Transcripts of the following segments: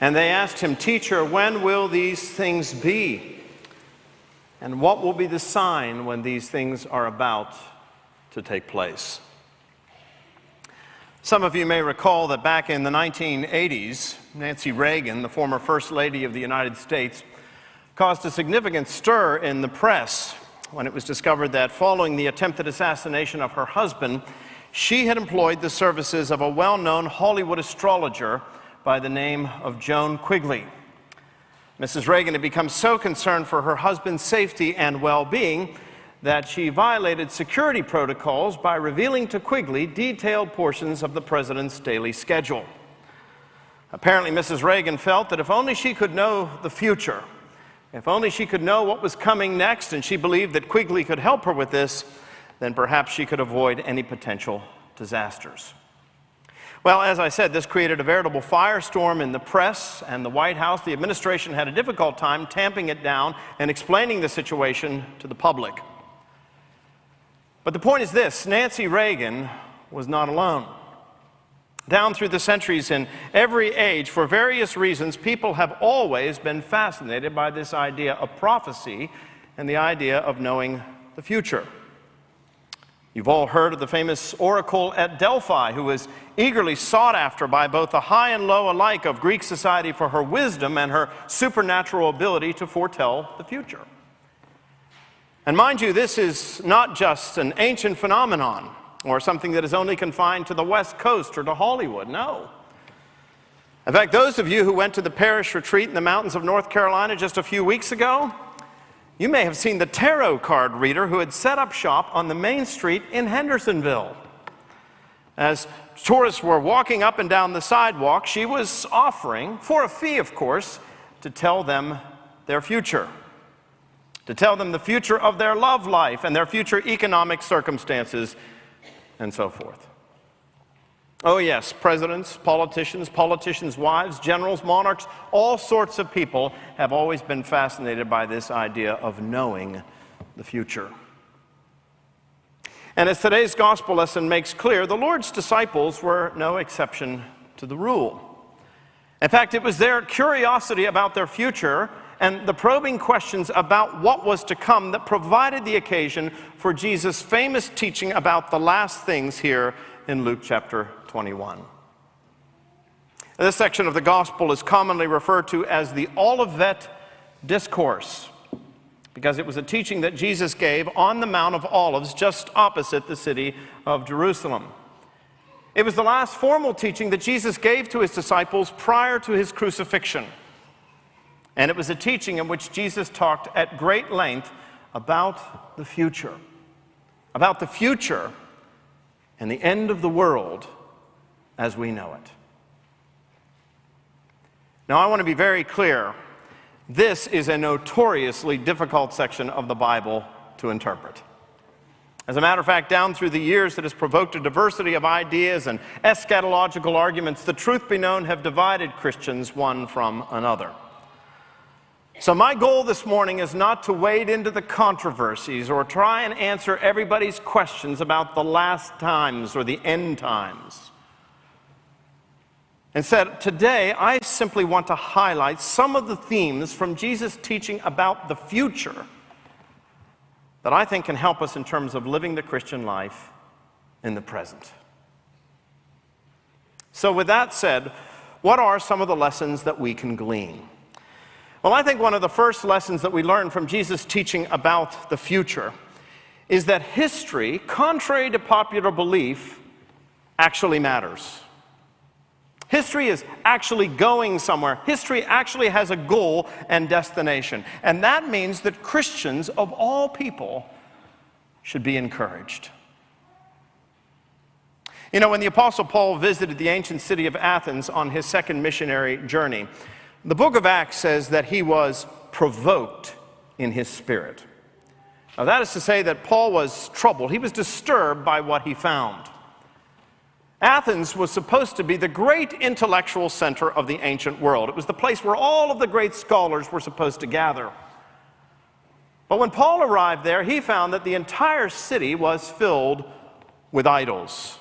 And they asked him, Teacher, when will these things be? And what will be the sign when these things are about to take place? Some of you may recall that back in the 1980s, Nancy Reagan, the former First Lady of the United States, caused a significant stir in the press when it was discovered that following the attempted assassination of her husband, she had employed the services of a well known Hollywood astrologer by the name of Joan Quigley. Mrs. Reagan had become so concerned for her husband's safety and well being that she violated security protocols by revealing to Quigley detailed portions of the president's daily schedule. Apparently, Mrs. Reagan felt that if only she could know the future, if only she could know what was coming next, and she believed that Quigley could help her with this, then perhaps she could avoid any potential disasters. Well, as I said, this created a veritable firestorm in the press and the White House. The administration had a difficult time tamping it down and explaining the situation to the public. But the point is this Nancy Reagan was not alone. Down through the centuries, in every age, for various reasons, people have always been fascinated by this idea of prophecy and the idea of knowing the future. You've all heard of the famous oracle at Delphi, who was eagerly sought after by both the high and low alike of Greek society for her wisdom and her supernatural ability to foretell the future. And mind you, this is not just an ancient phenomenon or something that is only confined to the West Coast or to Hollywood. No. In fact, those of you who went to the parish retreat in the mountains of North Carolina just a few weeks ago, you may have seen the tarot card reader who had set up shop on the main street in Hendersonville. As tourists were walking up and down the sidewalk, she was offering, for a fee of course, to tell them their future, to tell them the future of their love life and their future economic circumstances, and so forth. Oh, yes, presidents, politicians, politicians' wives, generals, monarchs, all sorts of people have always been fascinated by this idea of knowing the future. And as today's gospel lesson makes clear, the Lord's disciples were no exception to the rule. In fact, it was their curiosity about their future and the probing questions about what was to come that provided the occasion for Jesus' famous teaching about the last things here in Luke chapter 21. This section of the gospel is commonly referred to as the Olivet Discourse because it was a teaching that Jesus gave on the Mount of Olives just opposite the city of Jerusalem. It was the last formal teaching that Jesus gave to his disciples prior to his crucifixion. And it was a teaching in which Jesus talked at great length about the future, about the future and the end of the world as we know it. Now, I want to be very clear. This is a notoriously difficult section of the Bible to interpret. As a matter of fact, down through the years, it has provoked a diversity of ideas and eschatological arguments The truth be known have divided Christians one from another. So, my goal this morning is not to wade into the controversies or try and answer everybody's questions about the last times or the end times. Instead, today I simply want to highlight some of the themes from Jesus' teaching about the future that I think can help us in terms of living the Christian life in the present. So, with that said, what are some of the lessons that we can glean? Well, I think one of the first lessons that we learn from Jesus' teaching about the future is that history, contrary to popular belief, actually matters. History is actually going somewhere. History actually has a goal and destination. And that means that Christians of all people should be encouraged. You know, when the Apostle Paul visited the ancient city of Athens on his second missionary journey, the book of Acts says that he was provoked in his spirit. Now, that is to say that Paul was troubled. He was disturbed by what he found. Athens was supposed to be the great intellectual center of the ancient world. It was the place where all of the great scholars were supposed to gather. But when Paul arrived there, he found that the entire city was filled with idols.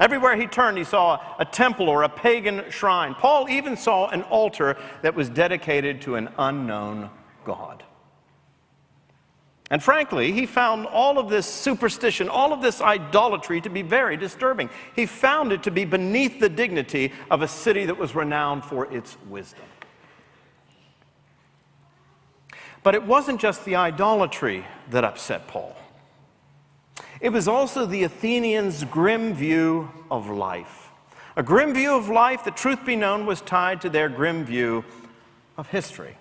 Everywhere he turned, he saw a temple or a pagan shrine. Paul even saw an altar that was dedicated to an unknown God. And frankly, he found all of this superstition, all of this idolatry to be very disturbing. He found it to be beneath the dignity of a city that was renowned for its wisdom. But it wasn't just the idolatry that upset Paul. It was also the Athenians' grim view of life. A grim view of life that, truth be known, was tied to their grim view of history.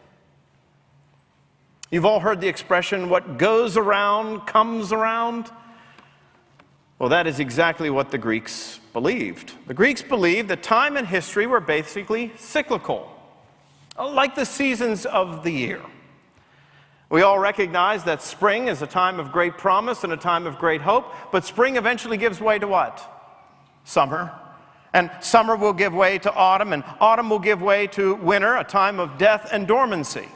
You've all heard the expression, what goes around comes around. Well, that is exactly what the Greeks believed. The Greeks believed that time and history were basically cyclical, like the seasons of the year. We all recognize that spring is a time of great promise and a time of great hope, but spring eventually gives way to what? Summer. And summer will give way to autumn, and autumn will give way to winter, a time of death and dormancy.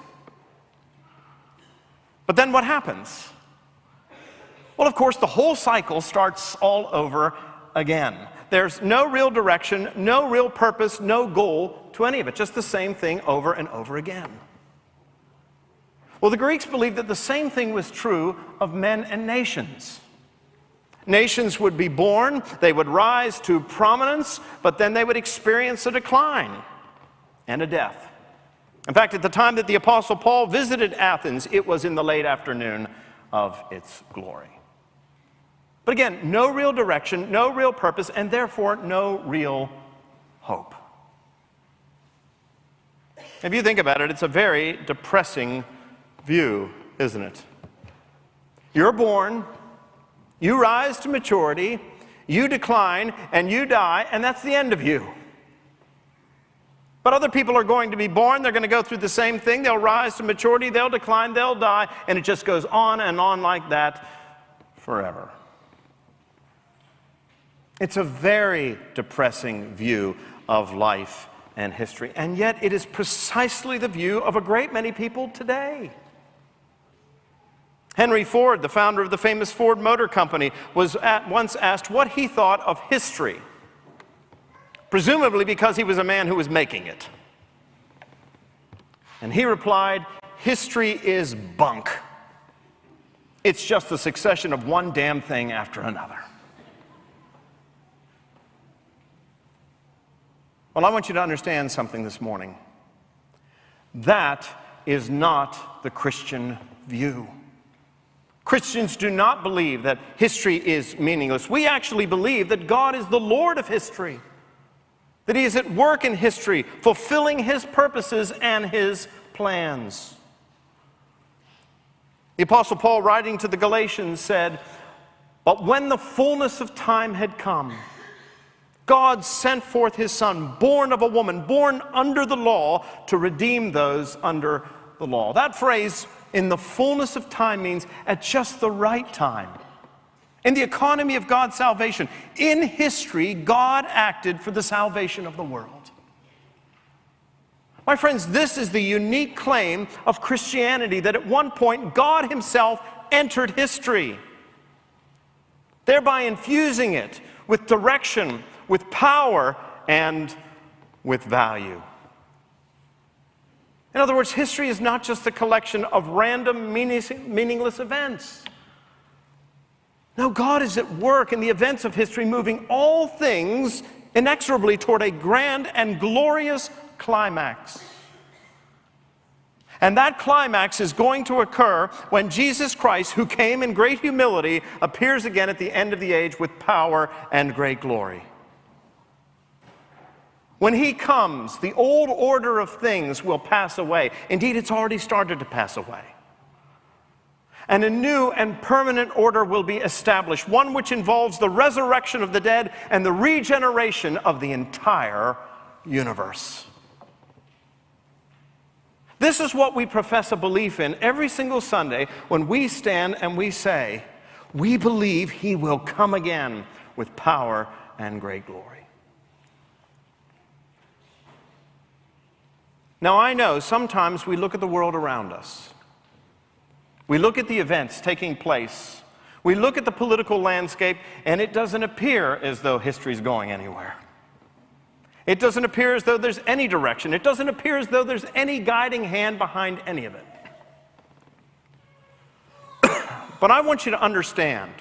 But then what happens? Well, of course, the whole cycle starts all over again. There's no real direction, no real purpose, no goal to any of it, just the same thing over and over again. Well, the Greeks believed that the same thing was true of men and nations. Nations would be born, they would rise to prominence, but then they would experience a decline and a death. In fact, at the time that the Apostle Paul visited Athens, it was in the late afternoon of its glory. But again, no real direction, no real purpose, and therefore no real hope. If you think about it, it's a very depressing view, isn't it? You're born, you rise to maturity, you decline, and you die, and that's the end of you. But other people are going to be born, they're going to go through the same thing. They'll rise to maturity, they'll decline, they'll die, and it just goes on and on like that forever. It's a very depressing view of life and history, and yet it is precisely the view of a great many people today. Henry Ford, the founder of the famous Ford Motor Company, was once asked what he thought of history, presumably because he was a man who was making it. And he replied, History is bunk. It's just the succession of one damn thing after another. Well, I want you to understand something this morning. That is not the Christian view. Christians do not believe that history is meaningless. We actually believe that God is the Lord of history, that He is at work in history, fulfilling His purposes and His plans. The Apostle Paul, writing to the Galatians, said, But when the fullness of time had come, God sent forth His Son, born of a woman, born under the law, to redeem those under the law. That phrase, in the fullness of time means at just the right time. In the economy of God's salvation, in history, God acted for the salvation of the world. My friends, this is the unique claim of Christianity that at one point God Himself entered history, thereby infusing it with direction, with power, and with value. In other words, history is not just a collection of random, meaningless events. No, God is at work in the events of history, moving all things inexorably toward a grand and glorious climax. And that climax is going to occur when Jesus Christ, who came in great humility, appears again at the end of the age with power and great glory. When he comes, the old order of things will pass away. Indeed, it's already started to pass away. And a new and permanent order will be established, one which involves the resurrection of the dead and the regeneration of the entire universe. This is what we profess a belief in every single Sunday when we stand and we say, We believe he will come again with power and great glory. Now, I know sometimes we look at the world around us. We look at the events taking place. We look at the political landscape, and it doesn't appear as though history is going anywhere. It doesn't appear as though there's any direction. It doesn't appear as though there's any guiding hand behind any of it. but I want you to understand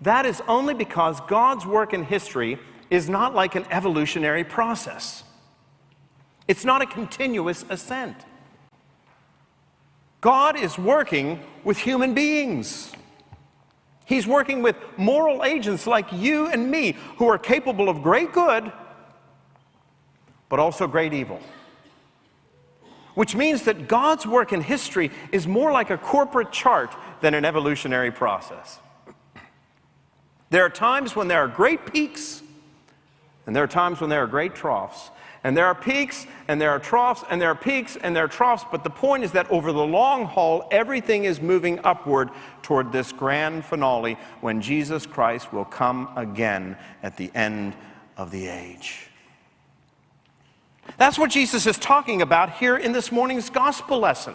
that is only because God's work in history is not like an evolutionary process, it's not a continuous ascent. God is working with human beings. He's working with moral agents like you and me who are capable of great good, but also great evil. Which means that God's work in history is more like a corporate chart than an evolutionary process. There are times when there are great peaks, and there are times when there are great troughs. And there are peaks, and there are troughs, and there are peaks, and there are troughs. But the point is that over the long haul, everything is moving upward toward this grand finale when Jesus Christ will come again at the end of the age. That's what Jesus is talking about here in this morning's gospel lesson.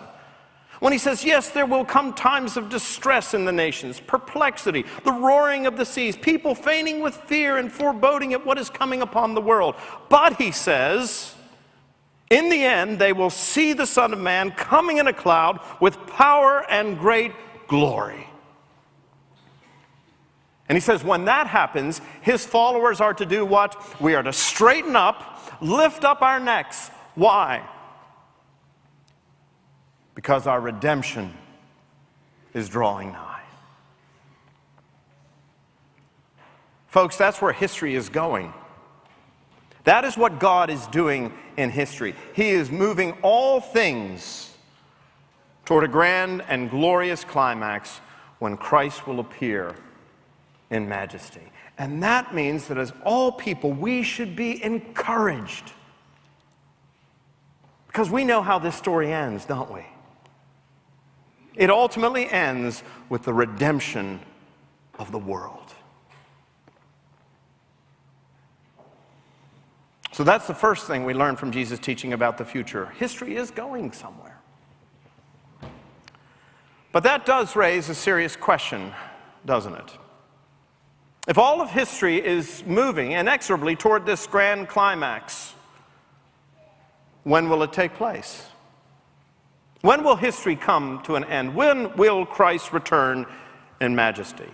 When he says, Yes, there will come times of distress in the nations, perplexity, the roaring of the seas, people fainting with fear and foreboding at what is coming upon the world. But he says, in the end, they will see the Son of Man coming in a cloud with power and great glory. And he says, when that happens, his followers are to do what? We are to straighten up, lift up our necks. Why? Because our redemption is drawing nigh. Folks, that's where history is going. That is what God is doing in history. He is moving all things toward a grand and glorious climax when Christ will appear in majesty. And that means that as all people, we should be encouraged. Because we know how this story ends, don't we? It ultimately ends with the redemption of the world. So that's the first thing we learn from Jesus' teaching about the future. History is going somewhere. But that does raise a serious question, doesn't it? If all of history is moving inexorably toward this grand climax, when will it take place? When will history come to an end? When will Christ return in majesty?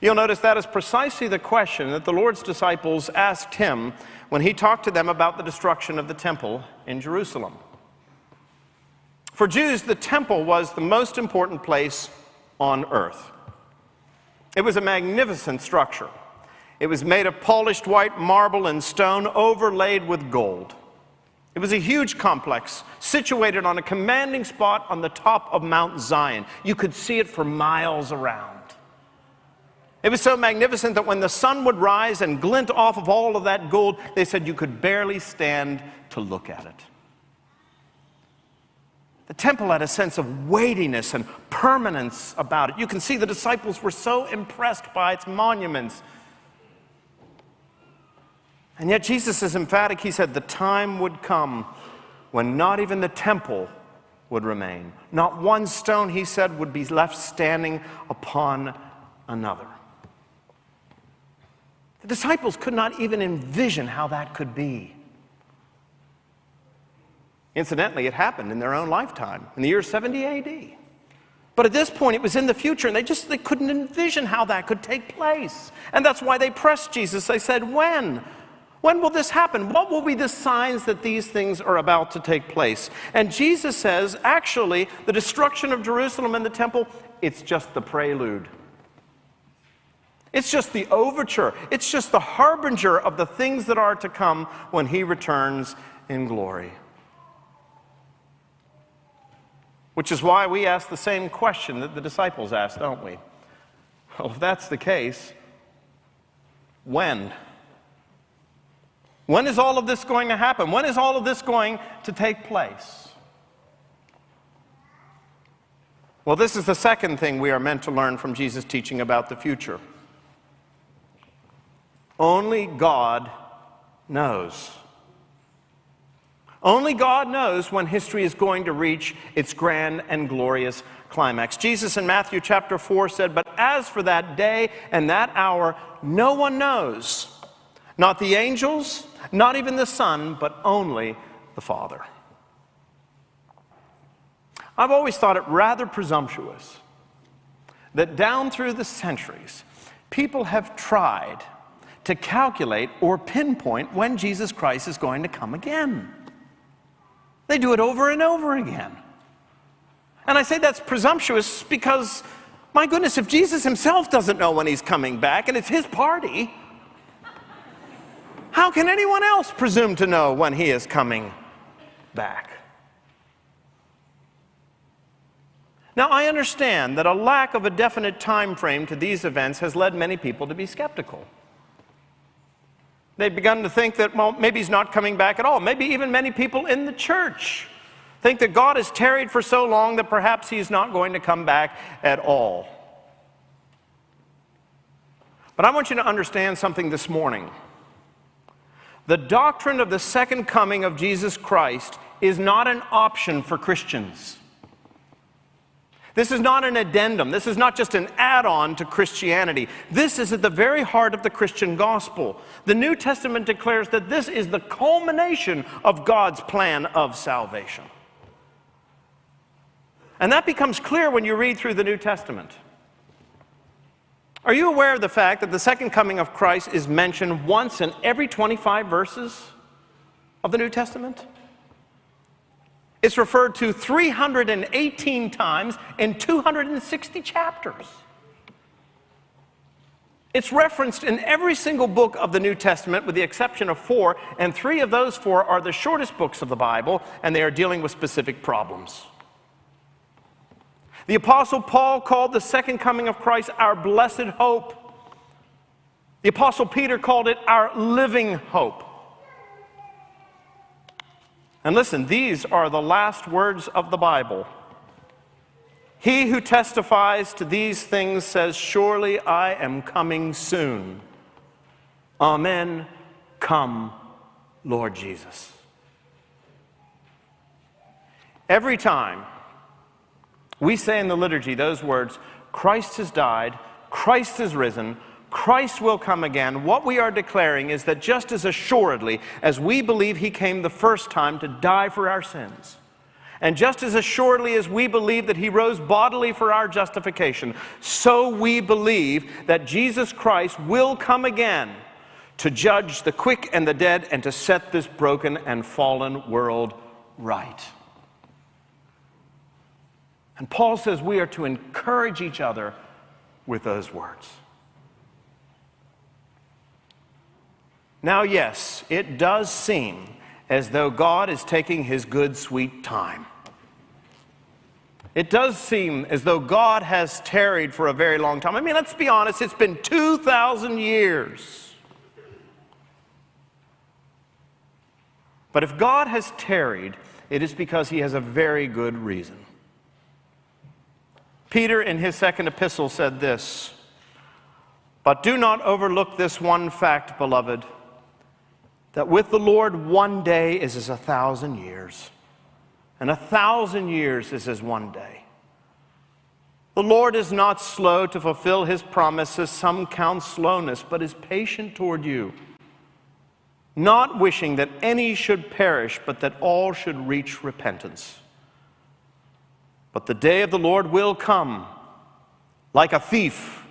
You'll notice that is precisely the question that the Lord's disciples asked him when he talked to them about the destruction of the temple in Jerusalem. For Jews, the temple was the most important place on earth. It was a magnificent structure. It was made of polished white marble and stone overlaid with gold. It was a huge complex situated on a commanding spot on the top of Mount Zion. You could see it for miles around. It was so magnificent that when the sun would rise and glint off of all of that gold, they said you could barely stand to look at it. The temple had a sense of weightiness and permanence about it. You can see the disciples were so impressed by its monuments and yet Jesus is emphatic. He said the time would come when not even the temple would remain. Not one stone, he said, would be left standing upon another. The disciples could not even envision how that could be. Incidentally, it happened in their own lifetime, in the year 70 AD. But at this point, it was in the future, and they just they couldn't envision how that could take place. And that's why they pressed Jesus. They said, When? When will this happen? What will be the signs that these things are about to take place? And Jesus says, actually, the destruction of Jerusalem and the temple, it's just the prelude. It's just the overture. It's just the harbinger of the things that are to come when he returns in glory. Which is why we ask the same question that the disciples asked, don't we? Well, if that's the case, when? When is all of this going to happen? When is all of this going to take place? Well, this is the second thing we are meant to learn from Jesus' teaching about the future. Only God knows. Only God knows when history is going to reach its grand and glorious climax. Jesus in Matthew chapter 4 said, But as for that day and that hour, no one knows. Not the angels, not even the Son, but only the Father. I've always thought it rather presumptuous that down through the centuries, people have tried to calculate or pinpoint when Jesus Christ is going to come again. They do it over and over again. And I say that's presumptuous because, my goodness, if Jesus himself doesn't know when he's coming back and it's his party, how can anyone else presume to know when he is coming back? Now, I understand that a lack of a definite time frame to these events has led many people to be skeptical. They've begun to think that, well, maybe he's not coming back at all. Maybe even many people in the church think that God has tarried for so long that perhaps he's not going to come back at all. But I want you to understand something this morning. The doctrine of the second coming of Jesus Christ is not an option for Christians. This is not an addendum. This is not just an add on to Christianity. This is at the very heart of the Christian gospel. The New Testament declares that this is the culmination of God's plan of salvation. And that becomes clear when you read through the New Testament. Are you aware of the fact that the second coming of Christ is mentioned once in every 25 verses of the New Testament? It's referred to 318 times in 260 chapters. It's referenced in every single book of the New Testament, with the exception of four, and three of those four are the shortest books of the Bible, and they are dealing with specific problems. The Apostle Paul called the second coming of Christ our blessed hope. The Apostle Peter called it our living hope. And listen, these are the last words of the Bible. He who testifies to these things says, Surely I am coming soon. Amen. Come, Lord Jesus. Every time we say in the liturgy those words, Christ has died, Christ has risen, Christ will come again, what we are declaring is that just as assuredly as we believe he came the first time to die for our sins, and just as assuredly as we believe that he rose bodily for our justification, so we believe that Jesus Christ will come again to judge the quick and the dead and to set this broken and fallen world right. And Paul says we are to encourage each other with those words. Now, yes, it does seem as though God is taking his good, sweet time. It does seem as though God has tarried for a very long time. I mean, let's be honest, it's been 2,000 years. But if God has tarried, it is because he has a very good reason. Peter, in his second epistle, said this But do not overlook this one fact, beloved that with the Lord, one day is as a thousand years, and a thousand years is as one day. The Lord is not slow to fulfill his promises, some count slowness, but is patient toward you, not wishing that any should perish, but that all should reach repentance. But the day of the Lord will come like a thief.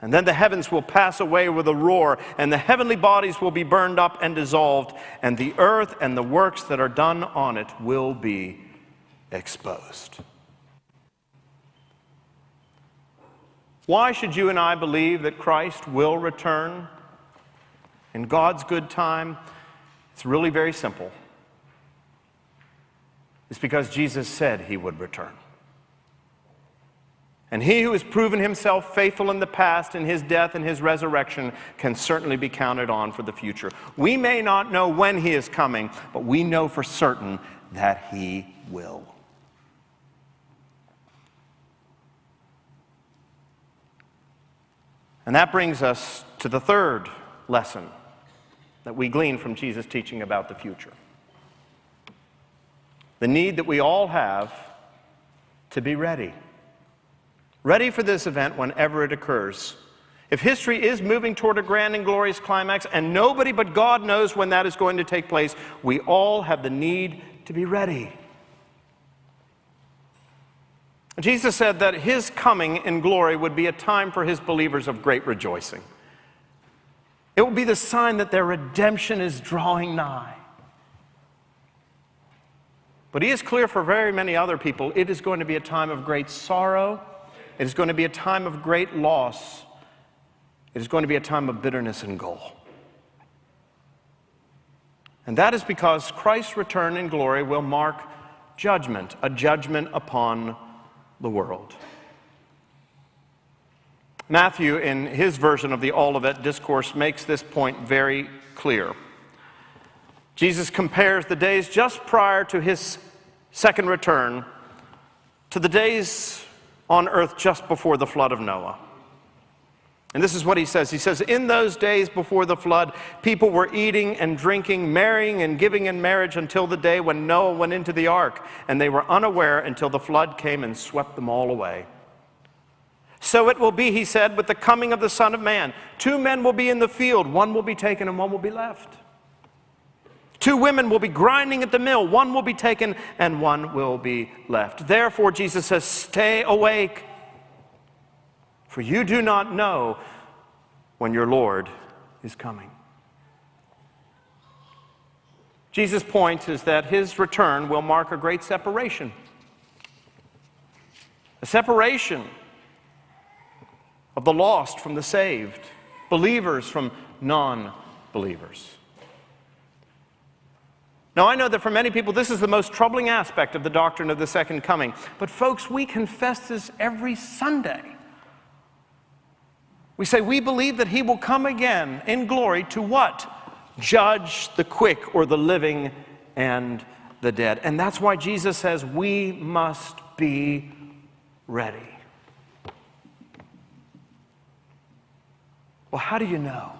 And then the heavens will pass away with a roar, and the heavenly bodies will be burned up and dissolved, and the earth and the works that are done on it will be exposed. Why should you and I believe that Christ will return in God's good time? It's really very simple. It's because Jesus said he would return. And he who has proven himself faithful in the past in his death and his resurrection can certainly be counted on for the future. We may not know when he is coming, but we know for certain that he will. And that brings us to the third lesson that we glean from Jesus' teaching about the future. The need that we all have to be ready. Ready for this event whenever it occurs. If history is moving toward a grand and glorious climax, and nobody but God knows when that is going to take place, we all have the need to be ready. Jesus said that his coming in glory would be a time for his believers of great rejoicing. It will be the sign that their redemption is drawing nigh. But he is clear for very many other people it is going to be a time of great sorrow, it is going to be a time of great loss, it is going to be a time of bitterness and gall. And that is because Christ's return in glory will mark judgment, a judgment upon the world. Matthew, in his version of the Olivet Discourse, makes this point very clear. Jesus compares the days just prior to his second return to the days on earth just before the flood of Noah. And this is what he says. He says, In those days before the flood, people were eating and drinking, marrying and giving in marriage until the day when Noah went into the ark, and they were unaware until the flood came and swept them all away. So it will be, he said, with the coming of the Son of Man. Two men will be in the field, one will be taken and one will be left. Two women will be grinding at the mill, one will be taken and one will be left. Therefore, Jesus says, Stay awake, for you do not know when your Lord is coming. Jesus' point is that his return will mark a great separation. A separation of the lost from the saved, believers from non believers. Now, I know that for many people, this is the most troubling aspect of the doctrine of the second coming. But, folks, we confess this every Sunday. We say we believe that he will come again in glory to what? Judge the quick or the living and the dead. And that's why Jesus says we must be ready. Well, how do you know?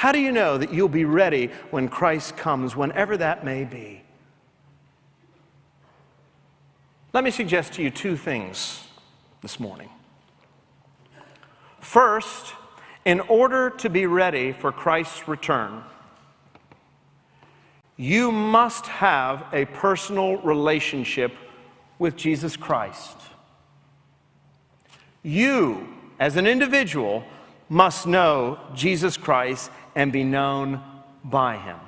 How do you know that you'll be ready when Christ comes, whenever that may be? Let me suggest to you two things this morning. First, in order to be ready for Christ's return, you must have a personal relationship with Jesus Christ. You, as an individual, must know Jesus Christ and be known by him.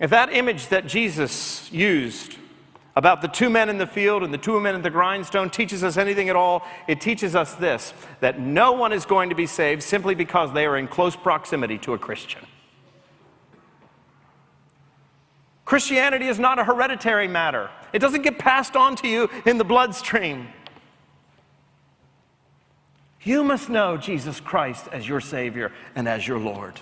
If that image that Jesus used about the two men in the field and the two men at the grindstone teaches us anything at all, it teaches us this that no one is going to be saved simply because they are in close proximity to a Christian. Christianity is not a hereditary matter, it doesn't get passed on to you in the bloodstream. You must know Jesus Christ as your Savior and as your Lord.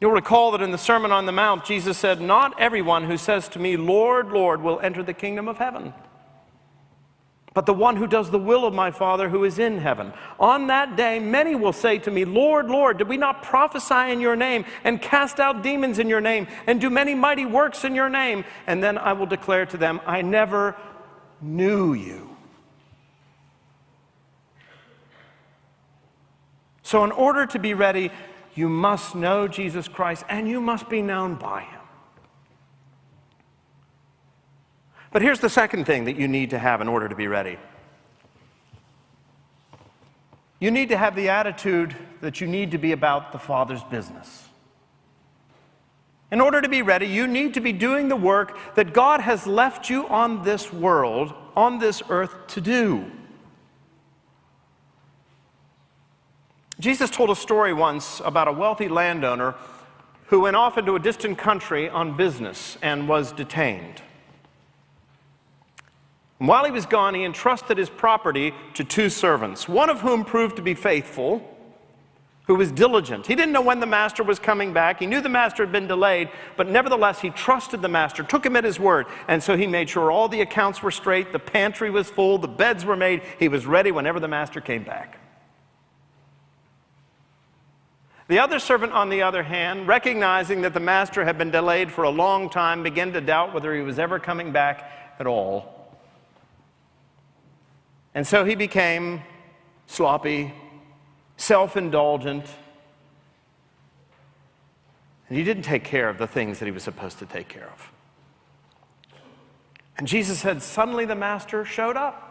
You'll recall that in the Sermon on the Mount, Jesus said, Not everyone who says to me, Lord, Lord, will enter the kingdom of heaven, but the one who does the will of my Father who is in heaven. On that day, many will say to me, Lord, Lord, did we not prophesy in your name and cast out demons in your name and do many mighty works in your name? And then I will declare to them, I never knew you. So, in order to be ready, you must know Jesus Christ and you must be known by him. But here's the second thing that you need to have in order to be ready you need to have the attitude that you need to be about the Father's business. In order to be ready, you need to be doing the work that God has left you on this world, on this earth, to do. Jesus told a story once about a wealthy landowner who went off into a distant country on business and was detained. And while he was gone, he entrusted his property to two servants, one of whom proved to be faithful, who was diligent. He didn't know when the master was coming back. He knew the master had been delayed, but nevertheless, he trusted the master, took him at his word. And so he made sure all the accounts were straight, the pantry was full, the beds were made. He was ready whenever the master came back. The other servant, on the other hand, recognizing that the master had been delayed for a long time, began to doubt whether he was ever coming back at all. And so he became sloppy, self indulgent, and he didn't take care of the things that he was supposed to take care of. And Jesus said, Suddenly the master showed up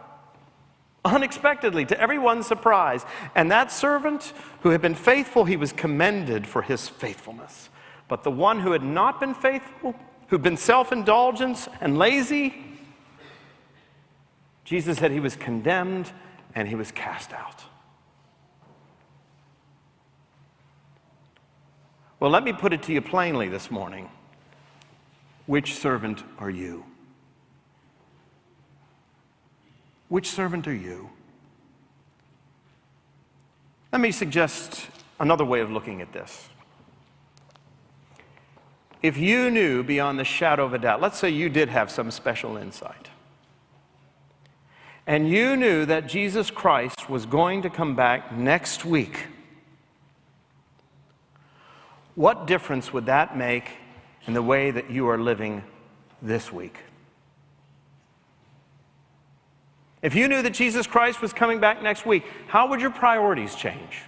unexpectedly, to everyone's surprise. And that servant who had been faithful, he was commended for his faithfulness. But the one who had not been faithful, who'd been self indulgent and lazy, Jesus said he was condemned and he was cast out. Well, let me put it to you plainly this morning. Which servant are you? Which servant are you? Let me suggest another way of looking at this. If you knew beyond the shadow of a doubt, let's say you did have some special insight, and you knew that Jesus Christ was going to come back next week, what difference would that make in the way that you are living this week? If you knew that Jesus Christ was coming back next week, how would your priorities change?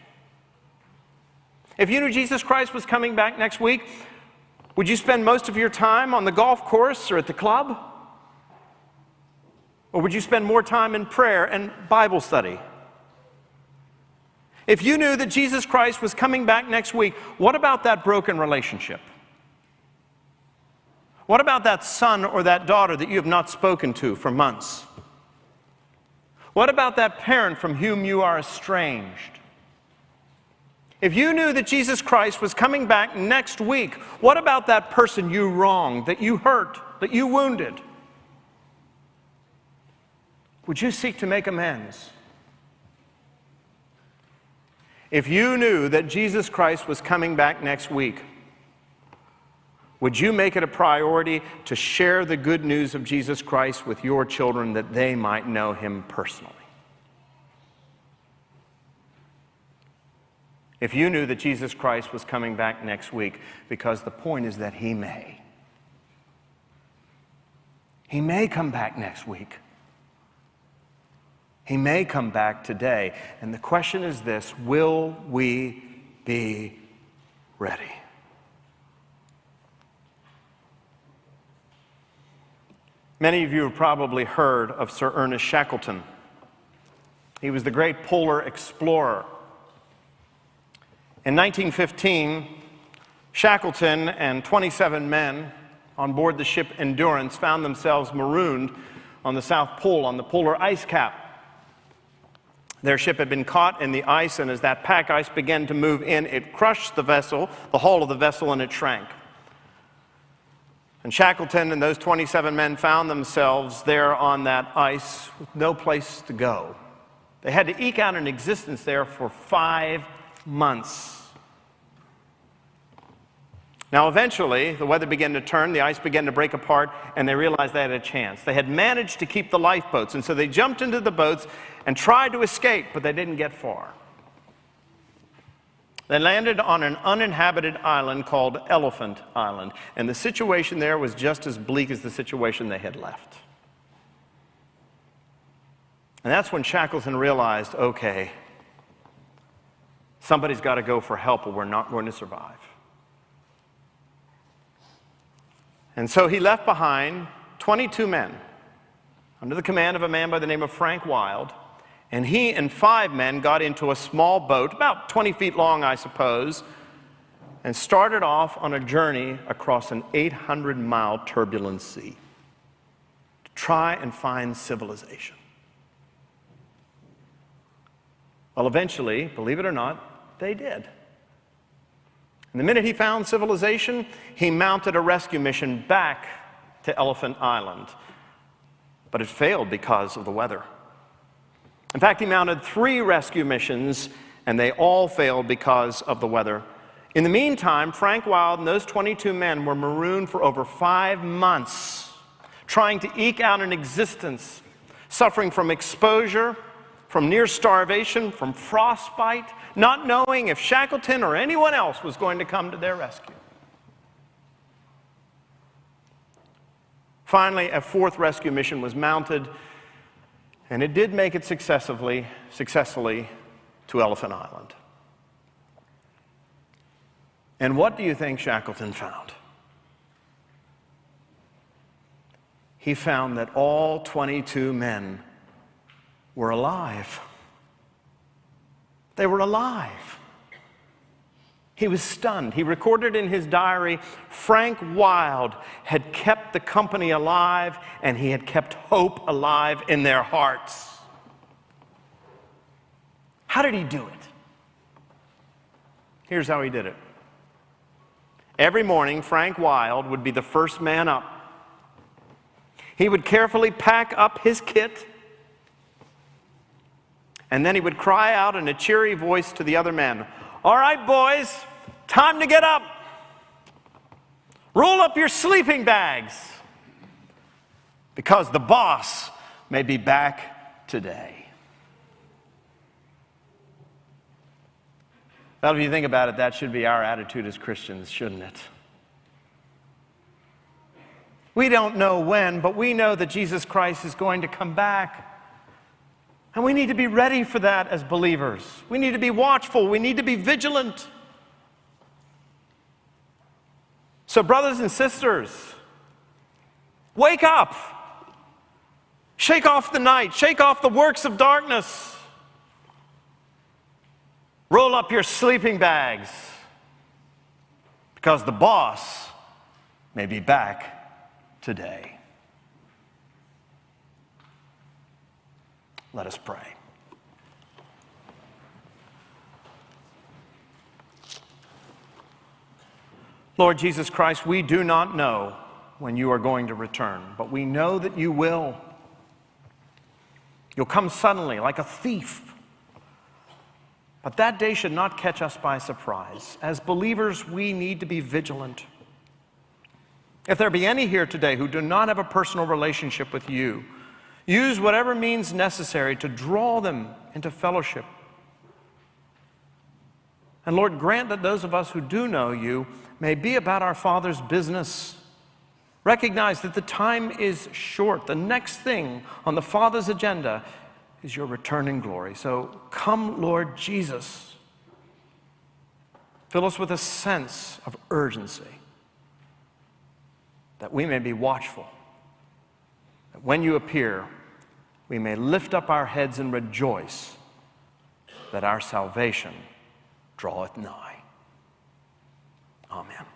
If you knew Jesus Christ was coming back next week, would you spend most of your time on the golf course or at the club? Or would you spend more time in prayer and Bible study? If you knew that Jesus Christ was coming back next week, what about that broken relationship? What about that son or that daughter that you have not spoken to for months? What about that parent from whom you are estranged? If you knew that Jesus Christ was coming back next week, what about that person you wronged, that you hurt, that you wounded? Would you seek to make amends? If you knew that Jesus Christ was coming back next week, would you make it a priority to share the good news of Jesus Christ with your children that they might know him personally? If you knew that Jesus Christ was coming back next week, because the point is that he may. He may come back next week. He may come back today. And the question is this will we be ready? Many of you have probably heard of Sir Ernest Shackleton. He was the great polar explorer. In 1915, Shackleton and 27 men on board the ship Endurance found themselves marooned on the South Pole on the polar ice cap. Their ship had been caught in the ice, and as that pack ice began to move in, it crushed the vessel, the hull of the vessel, and it shrank. And Shackleton and those 27 men found themselves there on that ice with no place to go. They had to eke out an existence there for five months. Now, eventually, the weather began to turn, the ice began to break apart, and they realized they had a chance. They had managed to keep the lifeboats, and so they jumped into the boats and tried to escape, but they didn't get far. They landed on an uninhabited island called Elephant Island, and the situation there was just as bleak as the situation they had left. And that's when Shackleton realized okay, somebody's got to go for help or we're not going to survive. And so he left behind 22 men under the command of a man by the name of Frank Wild and he and five men got into a small boat, about 20 feet long, I suppose, and started off on a journey across an 800 mile turbulent sea to try and find civilization. Well, eventually, believe it or not, they did. And the minute he found civilization, he mounted a rescue mission back to Elephant Island. But it failed because of the weather. In fact, he mounted three rescue missions, and they all failed because of the weather. In the meantime, Frank Wild and those 22 men were marooned for over five months, trying to eke out an existence, suffering from exposure, from near starvation, from frostbite, not knowing if Shackleton or anyone else was going to come to their rescue. Finally, a fourth rescue mission was mounted, and it did make it successfully, successfully to Elephant Island. And what do you think Shackleton found? He found that all 22 men were alive. They were alive. He was stunned. He recorded in his diary Frank Wild had kept the company alive and he had kept hope alive in their hearts. How did he do it? Here's how he did it. Every morning, Frank Wild would be the first man up. He would carefully pack up his kit, and then he would cry out in a cheery voice to the other men All right, boys, Time to get up. Roll up your sleeping bags because the boss may be back today. Well, if you think about it, that should be our attitude as Christians, shouldn't it? We don't know when, but we know that Jesus Christ is going to come back. And we need to be ready for that as believers. We need to be watchful. We need to be vigilant. So, brothers and sisters, wake up. Shake off the night, shake off the works of darkness. Roll up your sleeping bags because the boss may be back today. Let us pray. Lord Jesus Christ, we do not know when you are going to return, but we know that you will. You'll come suddenly like a thief. But that day should not catch us by surprise. As believers, we need to be vigilant. If there be any here today who do not have a personal relationship with you, use whatever means necessary to draw them into fellowship. And Lord, grant that those of us who do know you may be about our Father's business. Recognize that the time is short. The next thing on the Father's agenda is your return in glory. So come, Lord Jesus. Fill us with a sense of urgency that we may be watchful. That when you appear, we may lift up our heads and rejoice that our salvation draweth nigh. Oh, Amen.